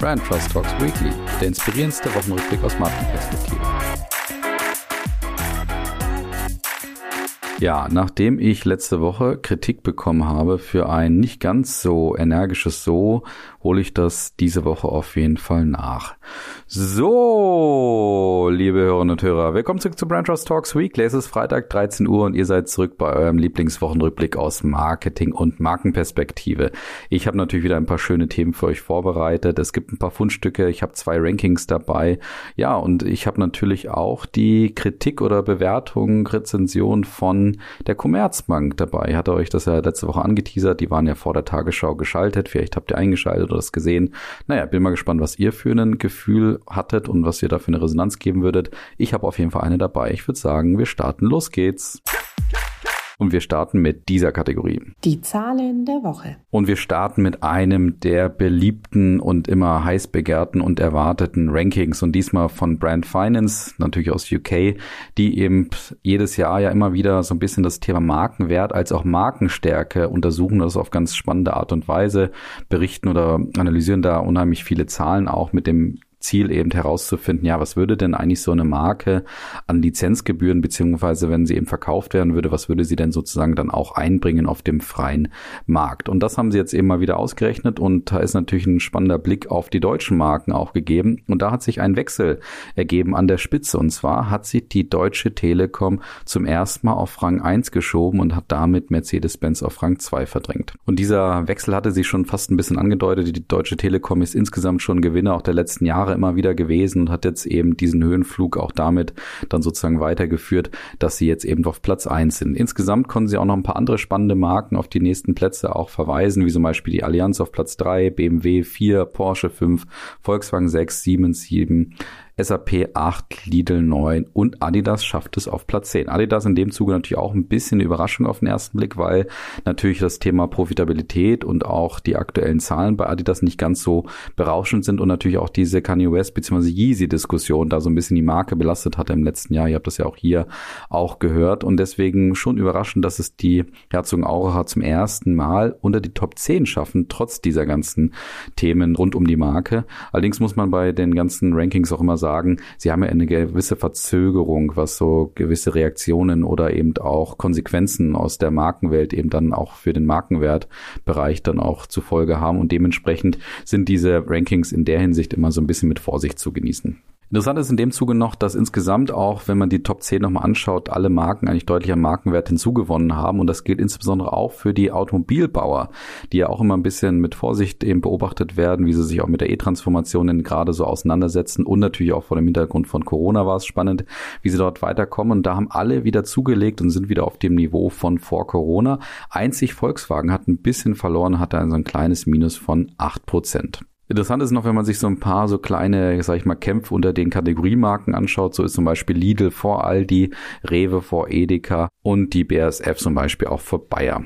Brand Trust Talks Weekly, der inspirierendste Wochenrückblick aus Markenperspektive. Ja, nachdem ich letzte Woche Kritik bekommen habe für ein nicht ganz so energisches So, hole ich das diese Woche auf jeden Fall nach. So, liebe Hörerinnen und Hörer, willkommen zurück zu Brand Trust Talks Weekly. Es ist Freitag 13 Uhr und ihr seid zurück bei eurem Lieblingswochenrückblick aus Marketing und Markenperspektive. Ich habe natürlich wieder ein paar schöne Themen für euch vorbereitet. Es gibt ein paar Fundstücke, ich habe zwei Rankings dabei. Ja, und ich habe natürlich auch die Kritik oder Bewertung, Rezension von der Commerzbank dabei. Ich hatte euch das ja letzte Woche angeteasert. Die waren ja vor der Tagesschau geschaltet. Vielleicht habt ihr eingeschaltet oder das gesehen. Naja, bin mal gespannt, was ihr für ein Gefühl hattet und was ihr da für eine Resonanz geben würdet. Ich habe auf jeden Fall eine dabei. Ich würde sagen, wir starten. Los geht's. Und wir starten mit dieser Kategorie. Die Zahlen der Woche. Und wir starten mit einem der beliebten und immer heiß begehrten und erwarteten Rankings und diesmal von Brand Finance, natürlich aus UK, die eben jedes Jahr ja immer wieder so ein bisschen das Thema Markenwert als auch Markenstärke untersuchen, das auf ganz spannende Art und Weise berichten oder analysieren da unheimlich viele Zahlen auch mit dem Ziel eben herauszufinden, ja, was würde denn eigentlich so eine Marke an Lizenzgebühren, beziehungsweise wenn sie eben verkauft werden würde, was würde sie denn sozusagen dann auch einbringen auf dem freien Markt? Und das haben sie jetzt eben mal wieder ausgerechnet und da ist natürlich ein spannender Blick auf die deutschen Marken auch gegeben. Und da hat sich ein Wechsel ergeben an der Spitze. Und zwar hat sie die Deutsche Telekom zum ersten Mal auf Rang 1 geschoben und hat damit Mercedes-Benz auf Rang 2 verdrängt. Und dieser Wechsel hatte sich schon fast ein bisschen angedeutet. Die Deutsche Telekom ist insgesamt schon Gewinner auch der letzten Jahre immer wieder gewesen und hat jetzt eben diesen Höhenflug auch damit dann sozusagen weitergeführt, dass sie jetzt eben auf Platz eins sind. Insgesamt konnten sie auch noch ein paar andere spannende Marken auf die nächsten Plätze auch verweisen, wie zum Beispiel die Allianz auf Platz drei, BMW vier, Porsche fünf, Volkswagen sechs, Siemens sieben, SAP 8, Lidl 9 und Adidas schafft es auf Platz 10. Adidas in dem Zuge natürlich auch ein bisschen eine Überraschung auf den ersten Blick, weil natürlich das Thema Profitabilität und auch die aktuellen Zahlen bei Adidas nicht ganz so berauschend sind und natürlich auch diese Kanye West bzw. Yeezy Diskussion da so ein bisschen die Marke belastet hatte im letzten Jahr. Ihr habt das ja auch hier auch gehört und deswegen schon überraschend, dass es die Herzog Aurora zum ersten Mal unter die Top 10 schaffen, trotz dieser ganzen Themen rund um die Marke. Allerdings muss man bei den ganzen Rankings auch immer sagen, sagen, sie haben ja eine gewisse Verzögerung, was so gewisse Reaktionen oder eben auch Konsequenzen aus der Markenwelt eben dann auch für den Markenwertbereich dann auch zur Folge haben und dementsprechend sind diese Rankings in der Hinsicht immer so ein bisschen mit Vorsicht zu genießen. Interessant ist in dem Zuge noch, dass insgesamt auch, wenn man die Top 10 nochmal anschaut, alle Marken eigentlich deutlich am Markenwert hinzugewonnen haben. Und das gilt insbesondere auch für die Automobilbauer, die ja auch immer ein bisschen mit Vorsicht eben beobachtet werden, wie sie sich auch mit der E-Transformation gerade so auseinandersetzen. Und natürlich auch vor dem Hintergrund von Corona war es spannend, wie sie dort weiterkommen. Und da haben alle wieder zugelegt und sind wieder auf dem Niveau von vor Corona. Einzig Volkswagen hat ein bisschen verloren, hatte also ein kleines Minus von acht Prozent. Interessant ist noch, wenn man sich so ein paar so kleine, sag ich mal, Kämpfe unter den Kategoriemarken anschaut. So ist zum Beispiel Lidl vor Aldi, Rewe vor Edeka und die BASF zum Beispiel auch vor Bayer.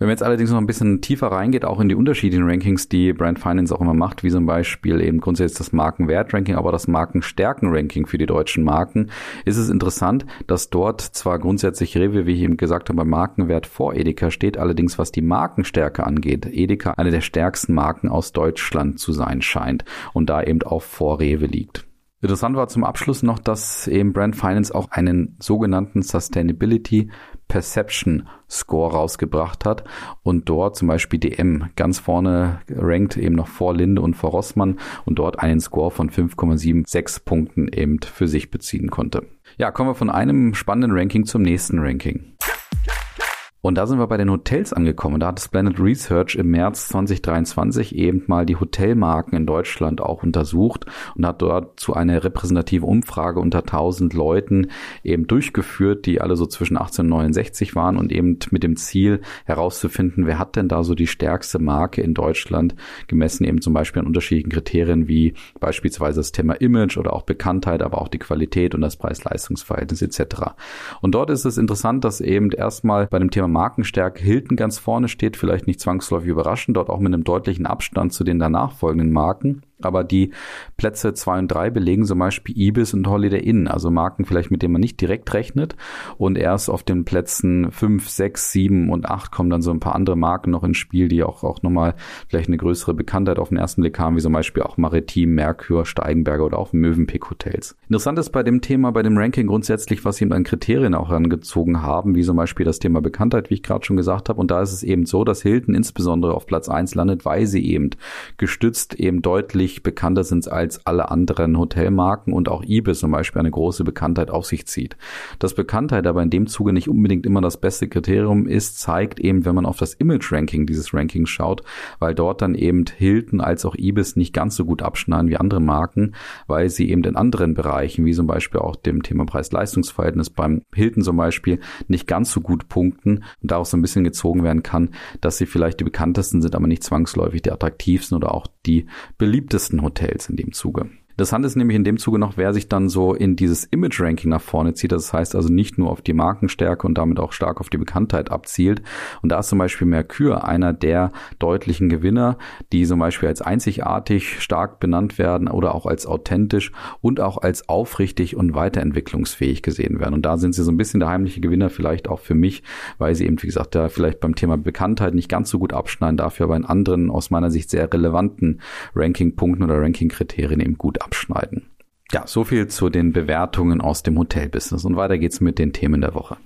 Wenn man jetzt allerdings noch ein bisschen tiefer reingeht, auch in die unterschiedlichen Rankings, die Brand Finance auch immer macht, wie zum Beispiel eben grundsätzlich das Markenwert-Ranking, aber das Markenstärken-Ranking für die deutschen Marken, ist es interessant, dass dort zwar grundsätzlich Rewe, wie ich eben gesagt habe, beim Markenwert vor Edeka steht, allerdings was die Markenstärke angeht, Edeka eine der stärksten Marken aus Deutschland zu sein scheint und da eben auch vor Rewe liegt. Interessant war zum Abschluss noch, dass eben Brand Finance auch einen sogenannten Sustainability Perception Score rausgebracht hat und dort zum Beispiel DM ganz vorne rankt eben noch vor Linde und vor Rossmann und dort einen Score von 5,76 Punkten eben für sich beziehen konnte. Ja, kommen wir von einem spannenden Ranking zum nächsten Ranking. Und da sind wir bei den Hotels angekommen. Da hat Splendid Research im März 2023 eben mal die Hotelmarken in Deutschland auch untersucht und hat dort zu einer repräsentative Umfrage unter 1000 Leuten eben durchgeführt, die alle so zwischen 18 und 69 waren und eben mit dem Ziel herauszufinden, wer hat denn da so die stärkste Marke in Deutschland, gemessen eben zum Beispiel an unterschiedlichen Kriterien wie beispielsweise das Thema Image oder auch Bekanntheit, aber auch die Qualität und das Preis-Leistungs-Verhältnis etc. Und dort ist es interessant, dass eben erstmal bei dem Thema Markenstärke Hilton ganz vorne steht, vielleicht nicht zwangsläufig überraschend, dort auch mit einem deutlichen Abstand zu den danach folgenden Marken. Aber die Plätze zwei und drei belegen zum Beispiel Ibis und Holiday Inn, also Marken vielleicht, mit denen man nicht direkt rechnet. Und erst auf den Plätzen fünf, sechs, sieben und acht kommen dann so ein paar andere Marken noch ins Spiel, die auch, auch nochmal vielleicht eine größere Bekanntheit auf den ersten Blick haben, wie zum Beispiel auch Maritim, Merkur, Steigenberger oder auch Mövenpick Hotels. Interessant ist bei dem Thema, bei dem Ranking grundsätzlich, was sie eben an Kriterien auch herangezogen haben, wie zum Beispiel das Thema Bekanntheit, wie ich gerade schon gesagt habe. Und da ist es eben so, dass Hilton insbesondere auf Platz eins landet, weil sie eben gestützt eben deutlich bekannter sind als alle anderen Hotelmarken und auch Ibis zum Beispiel eine große Bekanntheit auf sich zieht. Dass Bekanntheit aber in dem Zuge nicht unbedingt immer das beste Kriterium ist, zeigt eben, wenn man auf das Image-Ranking dieses Rankings schaut, weil dort dann eben Hilton als auch Ibis nicht ganz so gut abschneiden wie andere Marken, weil sie eben in anderen Bereichen, wie zum Beispiel auch dem Thema Preis-Leistungs-Verhältnis beim Hilton zum Beispiel, nicht ganz so gut punkten und daraus so ein bisschen gezogen werden kann, dass sie vielleicht die bekanntesten sind, aber nicht zwangsläufig die attraktivsten oder auch die beliebtesten Hotels in dem Zuge. Interessant ist nämlich in dem Zuge noch, wer sich dann so in dieses Image-Ranking nach vorne zieht. Das heißt also nicht nur auf die Markenstärke und damit auch stark auf die Bekanntheit abzielt. Und da ist zum Beispiel Mercure einer der deutlichen Gewinner, die zum Beispiel als einzigartig stark benannt werden oder auch als authentisch und auch als aufrichtig und weiterentwicklungsfähig gesehen werden. Und da sind sie so ein bisschen der heimliche Gewinner vielleicht auch für mich, weil sie eben, wie gesagt, da vielleicht beim Thema Bekanntheit nicht ganz so gut abschneiden, dafür aber in anderen aus meiner Sicht sehr relevanten Ranking-Punkten oder Ranking-Kriterien eben gut abschneiden. Ja, so viel zu den Bewertungen aus dem Hotelbusiness und weiter geht's mit den Themen der Woche.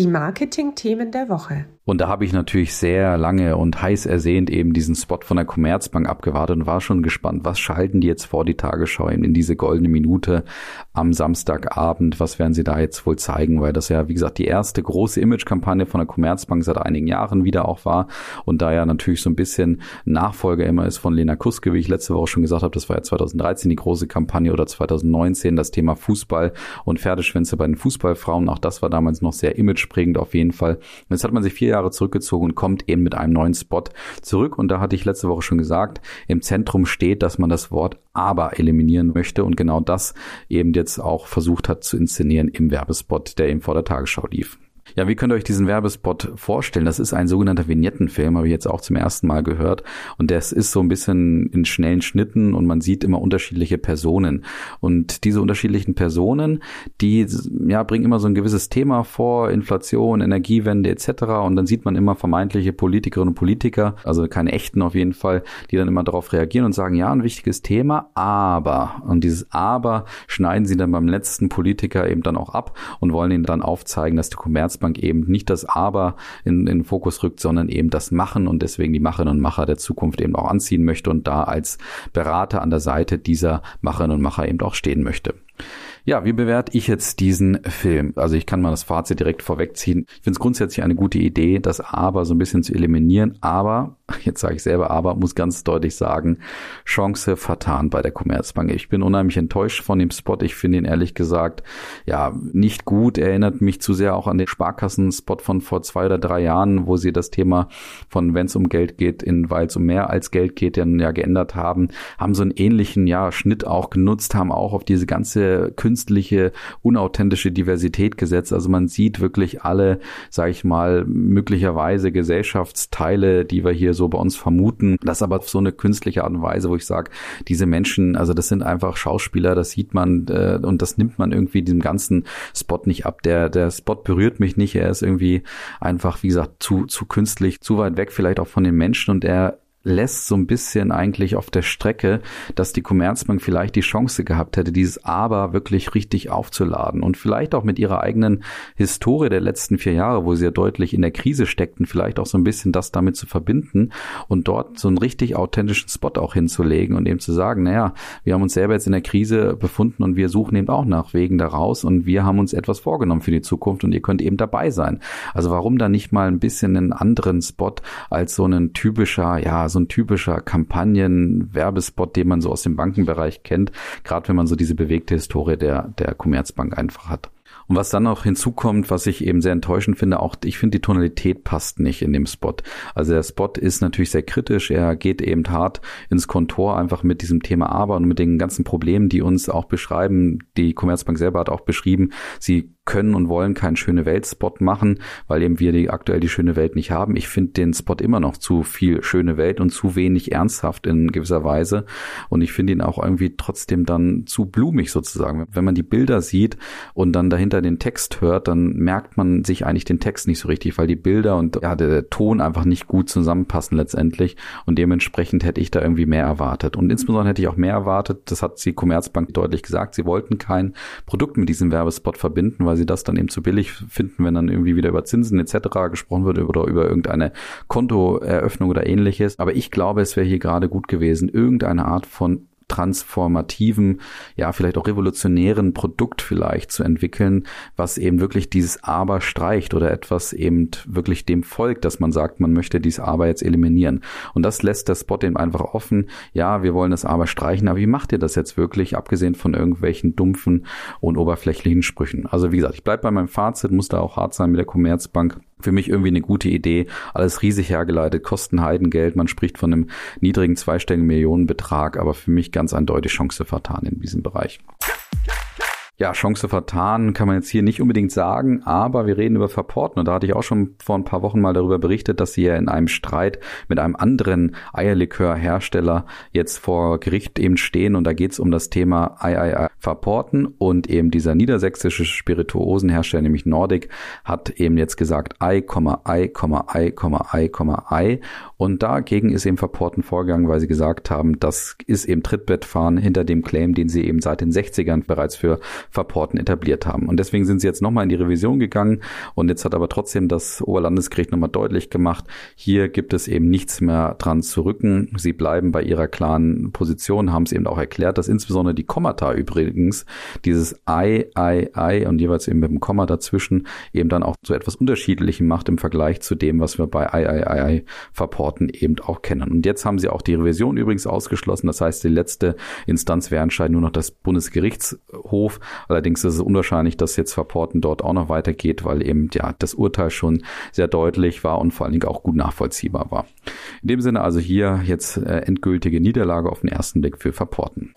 Die Marketing-Themen der Woche. Und da habe ich natürlich sehr lange und heiß ersehnt eben diesen Spot von der Commerzbank abgewartet und war schon gespannt, was schalten die jetzt vor die Tagesschau in diese goldene Minute am Samstagabend, was werden sie da jetzt wohl zeigen, weil das ja, wie gesagt, die erste große Image-Kampagne von der Commerzbank seit einigen Jahren wieder auch war und da ja natürlich so ein bisschen Nachfolger immer ist von Lena Kuske, wie ich letzte Woche schon gesagt habe, das war ja 2013 die große Kampagne oder 2019 das Thema Fußball und Pferdeschwänze bei den Fußballfrauen, auch das war damals noch sehr imageprägend auf jeden Fall. Jetzt hat man sich vier Jahre zurückgezogen und kommt eben mit einem neuen Spot zurück. Und da hatte ich letzte Woche schon gesagt, im Zentrum steht, dass man das Wort aber eliminieren möchte und genau das eben jetzt auch versucht hat zu inszenieren im Werbespot, der eben vor der Tagesschau lief. Ja, wie könnt ihr euch diesen Werbespot vorstellen? Das ist ein sogenannter Vignettenfilm, habe ich jetzt auch zum ersten Mal gehört. Und das ist so ein bisschen in schnellen Schnitten und man sieht immer unterschiedliche Personen. Und diese unterschiedlichen Personen, die ja, bringen immer so ein gewisses Thema vor, Inflation, Energiewende etc. Und dann sieht man immer vermeintliche Politikerinnen und Politiker, also keine echten auf jeden Fall, die dann immer darauf reagieren und sagen, ja, ein wichtiges Thema, aber. Und dieses aber schneiden sie dann beim letzten Politiker eben dann auch ab und wollen ihnen dann aufzeigen, dass die Kommerz Commerzbank eben nicht das Aber in, in den Fokus rückt, sondern eben das Machen und deswegen die Macherinnen und Macher der Zukunft eben auch anziehen möchte und da als Berater an der Seite dieser Macherinnen und Macher eben auch stehen möchte. Ja, wie bewerte ich jetzt diesen Film? Also ich kann mal das Fazit direkt vorwegziehen. Ich finde es grundsätzlich eine gute Idee, das Aber so ein bisschen zu eliminieren, aber jetzt sage ich selber aber, muss ganz deutlich sagen, Chance vertan bei der Commerzbank. Ich bin unheimlich enttäuscht von dem Spot. Ich finde ihn ehrlich gesagt, ja, nicht gut. Erinnert mich zu sehr auch an den Sparkassen-Spot von vor zwei oder drei Jahren, wo sie das Thema von wenn es um Geld geht, in weil es um mehr als Geld geht, dann ja geändert haben, haben so einen ähnlichen, ja, Schnitt auch genutzt, haben auch auf diese ganze künstliche, unauthentische Diversität gesetzt. Also man sieht wirklich alle, sage ich mal, möglicherweise Gesellschaftsteile, die wir hier so bei uns vermuten. Das aber auf so eine künstliche Art und Weise, wo ich sage, diese Menschen, also das sind einfach Schauspieler, das sieht man äh, und das nimmt man irgendwie diesem ganzen Spot nicht ab. Der, der Spot berührt mich nicht. Er ist irgendwie einfach, wie gesagt, zu, zu künstlich, zu weit weg vielleicht auch von den Menschen und er lässt so ein bisschen eigentlich auf der Strecke, dass die Commerzbank vielleicht die Chance gehabt hätte, dieses Aber wirklich richtig aufzuladen und vielleicht auch mit ihrer eigenen Historie der letzten vier Jahre, wo sie ja deutlich in der Krise steckten, vielleicht auch so ein bisschen das damit zu verbinden und dort so einen richtig authentischen Spot auch hinzulegen und eben zu sagen, naja, wir haben uns selber jetzt in der Krise befunden und wir suchen eben auch nach Wegen daraus und wir haben uns etwas vorgenommen für die Zukunft und ihr könnt eben dabei sein. Also warum da nicht mal ein bisschen einen anderen Spot als so ein typischer, ja, so ein typischer Kampagnen-Werbespot, den man so aus dem Bankenbereich kennt, gerade wenn man so diese bewegte Historie der, der Commerzbank einfach hat. Und was dann noch hinzukommt, was ich eben sehr enttäuschend finde, auch ich finde die Tonalität passt nicht in dem Spot. Also der Spot ist natürlich sehr kritisch, er geht eben hart ins Kontor einfach mit diesem Thema Aber und mit den ganzen Problemen, die uns auch beschreiben. Die Commerzbank selber hat auch beschrieben, sie können und wollen keinen schöne Welt-Spot machen, weil eben wir die, aktuell die schöne Welt nicht haben. Ich finde den Spot immer noch zu viel schöne Welt und zu wenig ernsthaft in gewisser Weise. Und ich finde ihn auch irgendwie trotzdem dann zu blumig sozusagen. Wenn man die Bilder sieht und dann dahinter den Text hört, dann merkt man sich eigentlich den Text nicht so richtig, weil die Bilder und ja, der Ton einfach nicht gut zusammenpassen letztendlich. Und dementsprechend hätte ich da irgendwie mehr erwartet. Und insbesondere hätte ich auch mehr erwartet, das hat die Commerzbank deutlich gesagt, sie wollten kein Produkt mit diesem Werbespot verbinden, weil sie das dann eben zu billig finden, wenn dann irgendwie wieder über Zinsen etc. gesprochen wird oder über irgendeine Kontoeröffnung oder ähnliches. Aber ich glaube, es wäre hier gerade gut gewesen, irgendeine Art von transformativen, ja, vielleicht auch revolutionären Produkt vielleicht zu entwickeln, was eben wirklich dieses Aber streicht oder etwas eben wirklich dem folgt, dass man sagt, man möchte dieses Aber jetzt eliminieren. Und das lässt der Spot eben einfach offen. Ja, wir wollen das Aber streichen, aber wie macht ihr das jetzt wirklich, abgesehen von irgendwelchen dumpfen und oberflächlichen Sprüchen? Also wie gesagt, ich bleibe bei meinem Fazit, muss da auch hart sein mit der Commerzbank für mich irgendwie eine gute Idee. Alles riesig hergeleitet, kosten Heidengeld. Man spricht von einem niedrigen zweistelligen Millionenbetrag, aber für mich ganz eindeutig Chance vertan in diesem Bereich ja, Chance vertan kann man jetzt hier nicht unbedingt sagen, aber wir reden über Verporten und da hatte ich auch schon vor ein paar Wochen mal darüber berichtet, dass sie ja in einem Streit mit einem anderen Eierlikörhersteller jetzt vor Gericht eben stehen. Und da geht es um das Thema Ei, Ei, Ei Verporten. Und eben dieser niedersächsische Spirituosenhersteller, nämlich Nordic, hat eben jetzt gesagt Ei, Ei, Ei, Ei, Ei und dagegen ist eben Verporten vorgegangen, weil sie gesagt haben, das ist eben Trittbettfahren hinter dem Claim, den sie eben seit den 60ern bereits für Verporten etabliert haben. Und deswegen sind sie jetzt nochmal in die Revision gegangen und jetzt hat aber trotzdem das Oberlandesgericht nochmal deutlich gemacht, hier gibt es eben nichts mehr dran zu rücken. Sie bleiben bei ihrer klaren Position, haben es eben auch erklärt, dass insbesondere die Kommata übrigens dieses Ei, Ei, Ei und jeweils eben mit dem Komma dazwischen eben dann auch zu etwas Unterschiedlichem macht im Vergleich zu dem, was wir bei Ei, Ei, Ei, Ei Verporten eben auch kennen. Und jetzt haben sie auch die Revision übrigens ausgeschlossen. Das heißt, die letzte Instanz wäre anscheinend nur noch das Bundesgerichtshof. Allerdings ist es unwahrscheinlich, dass jetzt Verporten dort auch noch weitergeht, weil eben ja das Urteil schon sehr deutlich war und vor allen Dingen auch gut nachvollziehbar war. In dem Sinne also hier jetzt äh, endgültige Niederlage auf den ersten Blick für Verporten.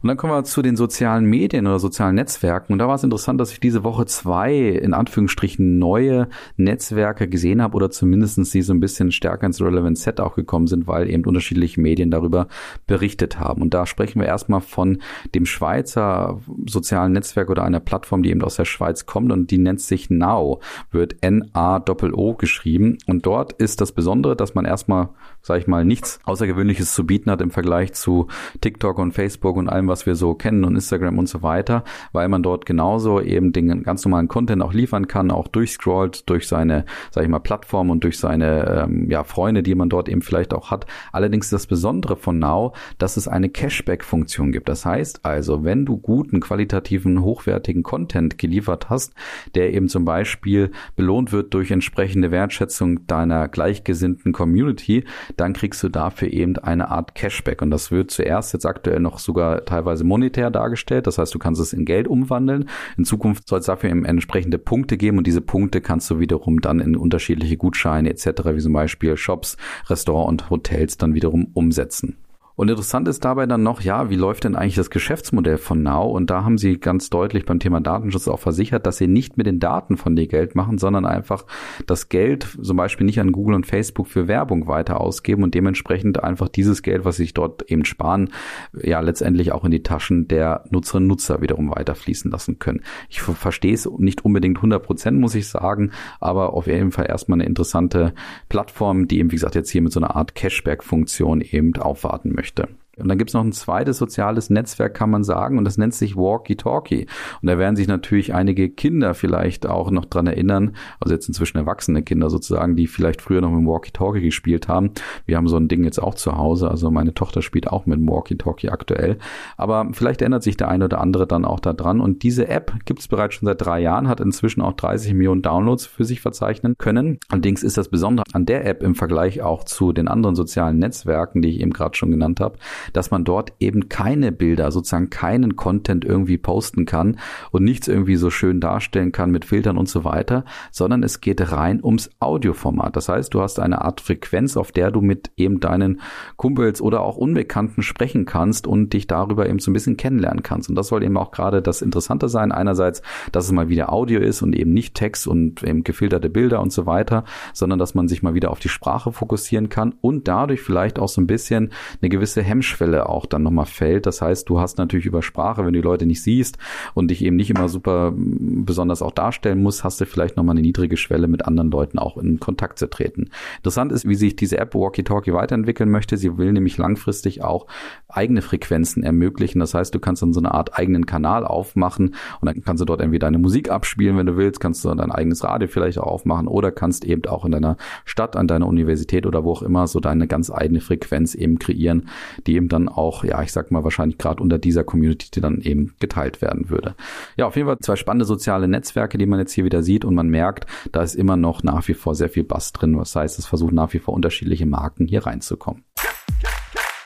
Und dann kommen wir zu den sozialen Medien oder sozialen Netzwerken. Und da war es interessant, dass ich diese Woche zwei, in Anführungsstrichen, neue Netzwerke gesehen habe oder zumindestens die so ein bisschen stärker ins Relevant Set auch gekommen sind, weil eben unterschiedliche Medien darüber berichtet haben. Und da sprechen wir erstmal von dem Schweizer sozialen Netzwerk oder einer Plattform, die eben aus der Schweiz kommt und die nennt sich Now, wird N-A-O-O geschrieben. Und dort ist das Besondere, dass man erstmal, sag ich mal, nichts Außergewöhnliches zu bieten hat im Vergleich zu TikTok und Facebook und allem, was wir so kennen und Instagram und so weiter, weil man dort genauso eben den ganz normalen Content auch liefern kann, auch durchscrollt durch seine, sag ich mal, Plattform und durch seine ähm, ja, Freunde, die man dort eben vielleicht auch hat. Allerdings das Besondere von Now, dass es eine Cashback-Funktion gibt. Das heißt also, wenn du guten, qualitativen, hochwertigen Content geliefert hast, der eben zum Beispiel belohnt wird durch entsprechende Wertschätzung deiner gleichgesinnten Community, dann kriegst du dafür eben eine Art Cashback. Und das wird zuerst jetzt aktuell noch sogar teilweise teilweise monetär dargestellt. Das heißt, du kannst es in Geld umwandeln. In Zukunft soll es dafür eben entsprechende Punkte geben und diese Punkte kannst du wiederum dann in unterschiedliche Gutscheine etc., wie zum Beispiel Shops, Restaurant und Hotels dann wiederum umsetzen. Und interessant ist dabei dann noch, ja, wie läuft denn eigentlich das Geschäftsmodell von Now? Und da haben sie ganz deutlich beim Thema Datenschutz auch versichert, dass sie nicht mit den Daten von dir Geld machen, sondern einfach das Geld zum Beispiel nicht an Google und Facebook für Werbung weiter ausgeben und dementsprechend einfach dieses Geld, was sie sich dort eben sparen, ja, letztendlich auch in die Taschen der Nutzerinnen und Nutzer wiederum weiterfließen lassen können. Ich verstehe es nicht unbedingt 100 Prozent, muss ich sagen, aber auf jeden Fall erstmal eine interessante Plattform, die eben, wie gesagt, jetzt hier mit so einer Art Cashback-Funktion eben aufwarten möchte möchte. Und dann gibt es noch ein zweites soziales Netzwerk, kann man sagen, und das nennt sich Walkie Talkie. Und da werden sich natürlich einige Kinder vielleicht auch noch dran erinnern, also jetzt inzwischen erwachsene Kinder sozusagen, die vielleicht früher noch mit Walkie Talkie gespielt haben. Wir haben so ein Ding jetzt auch zu Hause, also meine Tochter spielt auch mit Walkie Talkie aktuell. Aber vielleicht ändert sich der eine oder andere dann auch da dran. Und diese App gibt es bereits schon seit drei Jahren, hat inzwischen auch 30 Millionen Downloads für sich verzeichnen können. Allerdings ist das Besondere an der App im Vergleich auch zu den anderen sozialen Netzwerken, die ich eben gerade schon genannt habe, dass man dort eben keine Bilder, sozusagen keinen Content irgendwie posten kann und nichts irgendwie so schön darstellen kann mit Filtern und so weiter, sondern es geht rein ums Audioformat. Das heißt, du hast eine Art Frequenz, auf der du mit eben deinen Kumpels oder auch Unbekannten sprechen kannst und dich darüber eben so ein bisschen kennenlernen kannst. Und das soll eben auch gerade das Interessante sein. Einerseits, dass es mal wieder Audio ist und eben nicht Text und eben gefilterte Bilder und so weiter, sondern dass man sich mal wieder auf die Sprache fokussieren kann und dadurch vielleicht auch so ein bisschen eine gewisse Hemmschwelle auch dann nochmal fällt. Das heißt, du hast natürlich über Sprache, wenn du die Leute nicht siehst und dich eben nicht immer super besonders auch darstellen musst, hast du vielleicht nochmal eine niedrige Schwelle mit anderen Leuten auch in Kontakt zu treten. Interessant ist, wie sich diese App Walkie Talkie weiterentwickeln möchte. Sie will nämlich langfristig auch eigene Frequenzen ermöglichen. Das heißt, du kannst dann so eine Art eigenen Kanal aufmachen und dann kannst du dort entweder deine Musik abspielen, wenn du willst, kannst du dein eigenes Radio vielleicht auch aufmachen oder kannst eben auch in deiner Stadt, an deiner Universität oder wo auch immer so deine ganz eigene Frequenz eben kreieren, die eben dann auch, ja, ich sag mal wahrscheinlich gerade unter dieser Community dann eben geteilt werden würde. Ja, auf jeden Fall zwei spannende soziale Netzwerke, die man jetzt hier wieder sieht und man merkt, da ist immer noch nach wie vor sehr viel Bass drin. Was heißt, es versucht nach wie vor unterschiedliche Marken hier reinzukommen.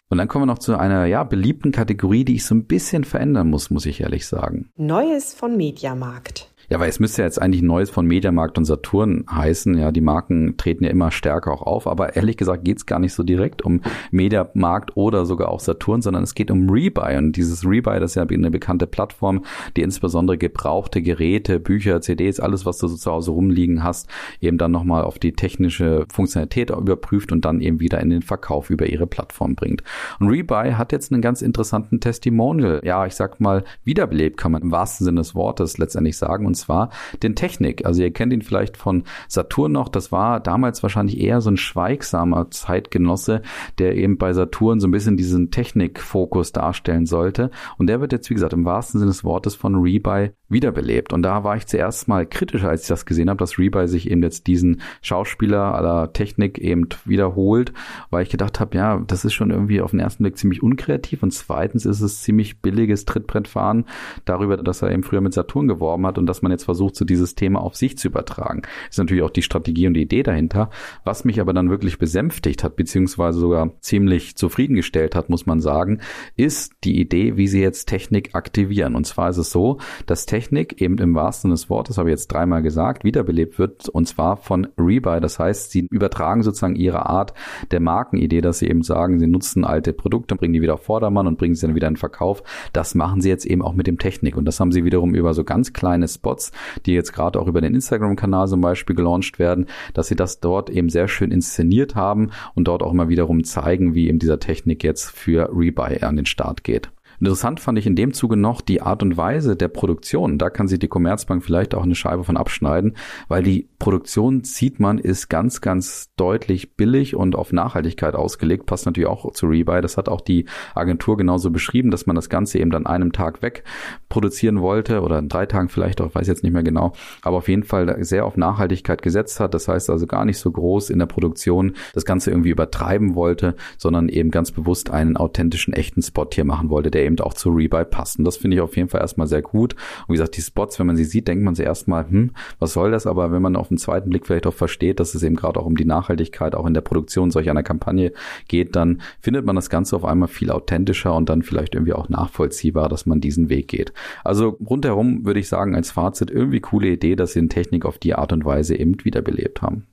Und dann kommen wir noch zu einer ja beliebten Kategorie, die ich so ein bisschen verändern muss, muss ich ehrlich sagen. Neues von Mediamarkt. Ja, weil es müsste ja jetzt eigentlich Neues von Mediamarkt und Saturn heißen. Ja, die Marken treten ja immer stärker auch auf. Aber ehrlich gesagt geht es gar nicht so direkt um Mediamarkt oder sogar auch Saturn, sondern es geht um Rebuy. Und dieses Rebuy, das ist ja eine bekannte Plattform, die insbesondere gebrauchte Geräte, Bücher, CDs, alles, was du so zu Hause rumliegen hast, eben dann nochmal auf die technische Funktionalität überprüft und dann eben wieder in den Verkauf über ihre Plattform bringt. Und Rebuy hat jetzt einen ganz interessanten Testimonial. Ja, ich sag mal, wiederbelebt kann man im wahrsten Sinne des Wortes letztendlich sagen. Und zwar den Technik. Also ihr kennt ihn vielleicht von Saturn noch. Das war damals wahrscheinlich eher so ein schweigsamer Zeitgenosse, der eben bei Saturn so ein bisschen diesen Technikfokus darstellen sollte. Und der wird jetzt, wie gesagt, im wahrsten Sinne des Wortes von Rebuy wiederbelebt. Und da war ich zuerst mal kritischer, als ich das gesehen habe, dass Rebuy sich eben jetzt diesen Schauspieler aller Technik eben wiederholt, weil ich gedacht habe, ja, das ist schon irgendwie auf den ersten Blick ziemlich unkreativ und zweitens ist es ziemlich billiges Trittbrettfahren darüber, dass er eben früher mit Saturn geworben hat und dass man jetzt versucht, so dieses Thema auf sich zu übertragen. Ist natürlich auch die Strategie und die Idee dahinter. Was mich aber dann wirklich besänftigt hat, beziehungsweise sogar ziemlich zufriedengestellt hat, muss man sagen, ist die Idee, wie sie jetzt Technik aktivieren. Und zwar ist es so, dass Technik eben im wahrsten Sinne des Wortes, habe ich jetzt dreimal gesagt, wiederbelebt wird und zwar von Rebuy. Das heißt, sie übertragen sozusagen ihre Art der Markenidee, dass sie eben sagen, sie nutzen alte Produkte, bringen die wieder auf Vordermann und bringen sie dann wieder in Verkauf. Das machen sie jetzt eben auch mit dem Technik. Und das haben sie wiederum über so ganz kleine Spots die jetzt gerade auch über den Instagram-Kanal zum Beispiel gelauncht werden, dass sie das dort eben sehr schön inszeniert haben und dort auch immer wiederum zeigen, wie eben dieser Technik jetzt für Rebuy an den Start geht. Interessant fand ich in dem Zuge noch die Art und Weise der Produktion. Da kann sich die Commerzbank vielleicht auch eine Scheibe von abschneiden, weil die Produktion, sieht man, ist ganz, ganz deutlich billig und auf Nachhaltigkeit ausgelegt. Passt natürlich auch zu Rebuy. Das hat auch die Agentur genauso beschrieben, dass man das Ganze eben dann einem Tag weg produzieren wollte oder in drei Tagen vielleicht auch, weiß jetzt nicht mehr genau, aber auf jeden Fall sehr auf Nachhaltigkeit gesetzt hat. Das heißt also gar nicht so groß in der Produktion das Ganze irgendwie übertreiben wollte, sondern eben ganz bewusst einen authentischen, echten Spot hier machen wollte, der eben eben auch zu Rebuy passen. Das finde ich auf jeden Fall erstmal sehr gut. Und wie gesagt, die Spots, wenn man sie sieht, denkt man sich erstmal, hm, was soll das? Aber wenn man auf den zweiten Blick vielleicht auch versteht, dass es eben gerade auch um die Nachhaltigkeit auch in der Produktion solch einer Kampagne geht, dann findet man das Ganze auf einmal viel authentischer und dann vielleicht irgendwie auch nachvollziehbar, dass man diesen Weg geht. Also rundherum würde ich sagen, als Fazit irgendwie coole Idee, dass sie in Technik auf die Art und Weise eben wiederbelebt haben.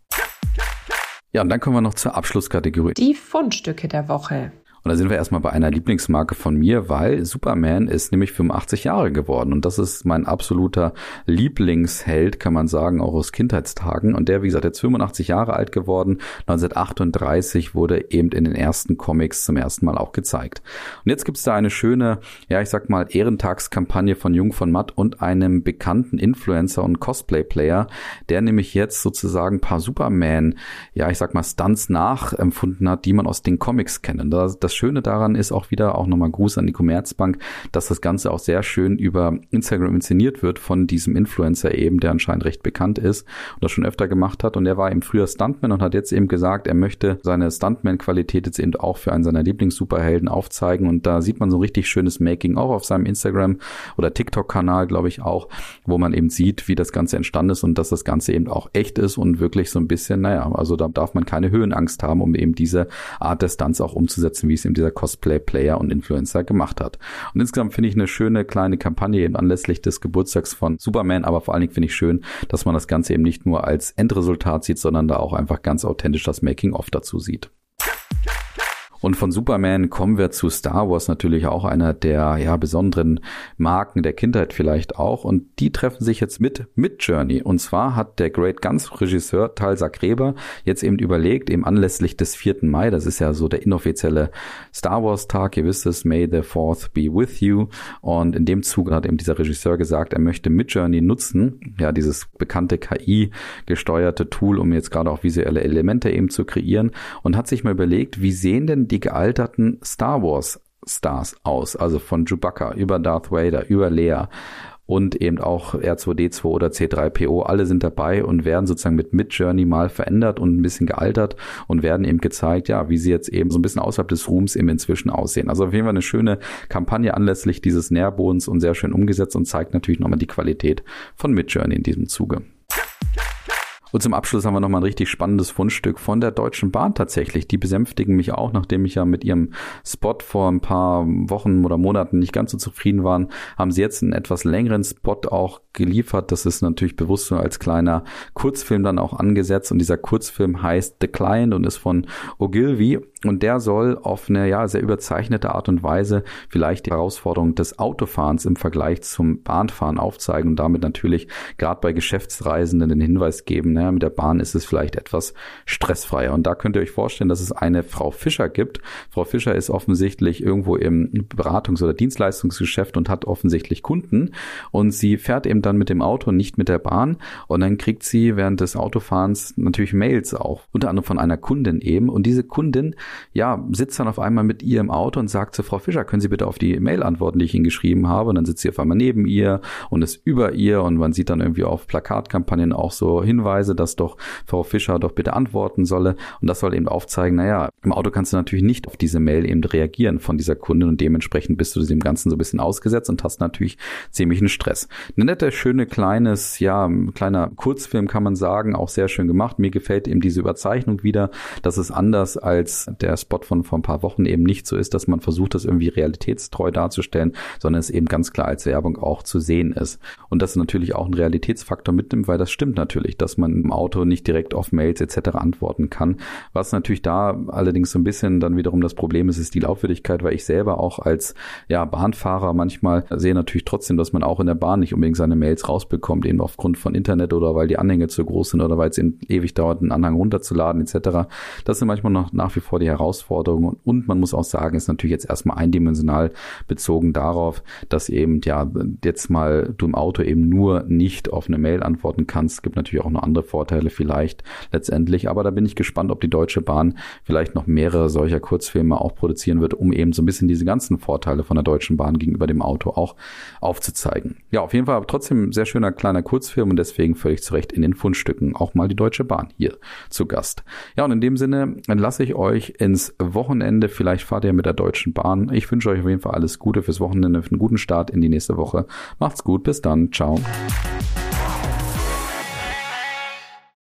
Ja, und dann kommen wir noch zur Abschlusskategorie. Die Fundstücke der Woche. Und da sind wir erstmal bei einer Lieblingsmarke von mir, weil Superman ist nämlich 85 Jahre geworden. Und das ist mein absoluter Lieblingsheld, kann man sagen, auch aus Kindheitstagen. Und der, wie gesagt, jetzt 85 Jahre alt geworden. 1938 wurde eben in den ersten Comics zum ersten Mal auch gezeigt. Und jetzt gibt's da eine schöne, ja, ich sag mal, Ehrentagskampagne von Jung von Matt und einem bekannten Influencer und Cosplay-Player, der nämlich jetzt sozusagen paar Superman, ja, ich sag mal, Stunts nachempfunden hat, die man aus den Comics kennt. Und das Schöne daran ist auch wieder, auch nochmal Gruß an die Commerzbank, dass das Ganze auch sehr schön über Instagram inszeniert wird von diesem Influencer eben, der anscheinend recht bekannt ist und das schon öfter gemacht hat. Und er war eben früher Stuntman und hat jetzt eben gesagt, er möchte seine Stuntman-Qualität jetzt eben auch für einen seiner Lieblings-Superhelden aufzeigen. Und da sieht man so ein richtig schönes Making auch auf seinem Instagram oder TikTok-Kanal, glaube ich auch, wo man eben sieht, wie das Ganze entstanden ist und dass das Ganze eben auch echt ist und wirklich so ein bisschen, naja, also da darf man keine Höhenangst haben, um eben diese Art der Stunts auch umzusetzen, wie es eben dieser Cosplay-Player und Influencer gemacht hat. Und insgesamt finde ich eine schöne kleine Kampagne eben anlässlich des Geburtstags von Superman, aber vor allen Dingen finde ich schön, dass man das Ganze eben nicht nur als Endresultat sieht, sondern da auch einfach ganz authentisch das Making-of dazu sieht. Und von Superman kommen wir zu Star Wars natürlich auch einer der ja besonderen Marken der Kindheit vielleicht auch. Und die treffen sich jetzt mit mit Journey. Und zwar hat der Great Guns Regisseur Talsa Gräber jetzt eben überlegt, eben anlässlich des 4. Mai, das ist ja so der inoffizielle Star Wars Tag, ihr wisst es, May the 4th be with you. Und in dem Zug hat eben dieser Regisseur gesagt, er möchte mit Journey nutzen, ja, dieses bekannte KI gesteuerte Tool, um jetzt gerade auch visuelle Elemente eben zu kreieren und hat sich mal überlegt, wie sehen denn die gealterten Star Wars Stars aus, also von Chewbacca über Darth Vader, über Leia und eben auch R2D2 oder C3PO, alle sind dabei und werden sozusagen mit Mid-Journey mal verändert und ein bisschen gealtert und werden eben gezeigt, ja, wie sie jetzt eben so ein bisschen außerhalb des Ruhms eben inzwischen aussehen. Also auf jeden Fall eine schöne Kampagne anlässlich dieses Nährbodens und sehr schön umgesetzt und zeigt natürlich nochmal die Qualität von Mid-Journey in diesem Zuge. Und zum Abschluss haben wir nochmal ein richtig spannendes Fundstück von der Deutschen Bahn tatsächlich. Die besänftigen mich auch, nachdem ich ja mit ihrem Spot vor ein paar Wochen oder Monaten nicht ganz so zufrieden waren, haben sie jetzt einen etwas längeren Spot auch geliefert. Das ist natürlich bewusst so als kleiner Kurzfilm dann auch angesetzt. Und dieser Kurzfilm heißt The Client und ist von Ogilvy. Und der soll auf eine ja sehr überzeichnete Art und Weise vielleicht die Herausforderung des Autofahrens im Vergleich zum Bahnfahren aufzeigen und damit natürlich gerade bei Geschäftsreisenden den Hinweis geben, naja, mit der Bahn ist es vielleicht etwas stressfreier. Und da könnt ihr euch vorstellen, dass es eine Frau Fischer gibt. Frau Fischer ist offensichtlich irgendwo im Beratungs- oder Dienstleistungsgeschäft und hat offensichtlich Kunden. Und sie fährt eben dann mit dem Auto, nicht mit der Bahn. Und dann kriegt sie während des Autofahrens natürlich Mails auch, unter anderem von einer Kundin eben. Und diese Kundin, ja, sitzt dann auf einmal mit ihr im Auto und sagt zu Frau Fischer, können Sie bitte auf die Mail antworten, die ich Ihnen geschrieben habe? Und dann sitzt sie auf einmal neben ihr und ist über ihr und man sieht dann irgendwie auf Plakatkampagnen auch so Hinweise, dass doch Frau Fischer doch bitte antworten solle. Und das soll eben aufzeigen, naja, im Auto kannst du natürlich nicht auf diese Mail eben reagieren von dieser Kundin und dementsprechend bist du dem Ganzen so ein bisschen ausgesetzt und hast natürlich ziemlichen Stress. Eine nette, schöne, kleines, ja, kleiner Kurzfilm kann man sagen, auch sehr schön gemacht. Mir gefällt eben diese Überzeichnung wieder, dass es anders als der Spot von vor ein paar Wochen eben nicht so ist, dass man versucht, das irgendwie realitätstreu darzustellen, sondern es eben ganz klar als Werbung auch zu sehen ist. Und das natürlich auch einen Realitätsfaktor mitnimmt, weil das stimmt natürlich, dass man im Auto nicht direkt auf Mails etc. antworten kann. Was natürlich da allerdings so ein bisschen dann wiederum das Problem ist, ist die Laufwürdigkeit, weil ich selber auch als ja, Bahnfahrer manchmal sehe natürlich trotzdem, dass man auch in der Bahn nicht unbedingt seine Mails rausbekommt, eben aufgrund von Internet oder weil die Anhänge zu groß sind oder weil es eben ewig dauert, einen Anhang runterzuladen etc. Das sind manchmal noch nach wie vor die Herausforderungen und man muss auch sagen, ist natürlich jetzt erstmal eindimensional bezogen darauf, dass eben ja jetzt mal du im Auto eben nur nicht auf eine Mail antworten kannst. Es gibt natürlich auch noch andere Vorteile vielleicht letztendlich. Aber da bin ich gespannt, ob die Deutsche Bahn vielleicht noch mehrere solcher Kurzfilme auch produzieren wird, um eben so ein bisschen diese ganzen Vorteile von der Deutschen Bahn gegenüber dem Auto auch aufzuzeigen. Ja, auf jeden Fall aber trotzdem sehr schöner kleiner Kurzfilm und deswegen völlig zu Recht in den Fundstücken auch mal die Deutsche Bahn hier zu Gast. Ja, und in dem Sinne lasse ich euch ins Wochenende. Vielleicht fahrt ihr mit der Deutschen Bahn. Ich wünsche euch auf jeden Fall alles Gute fürs Wochenende, für einen guten Start in die nächste Woche. Macht's gut, bis dann. Ciao.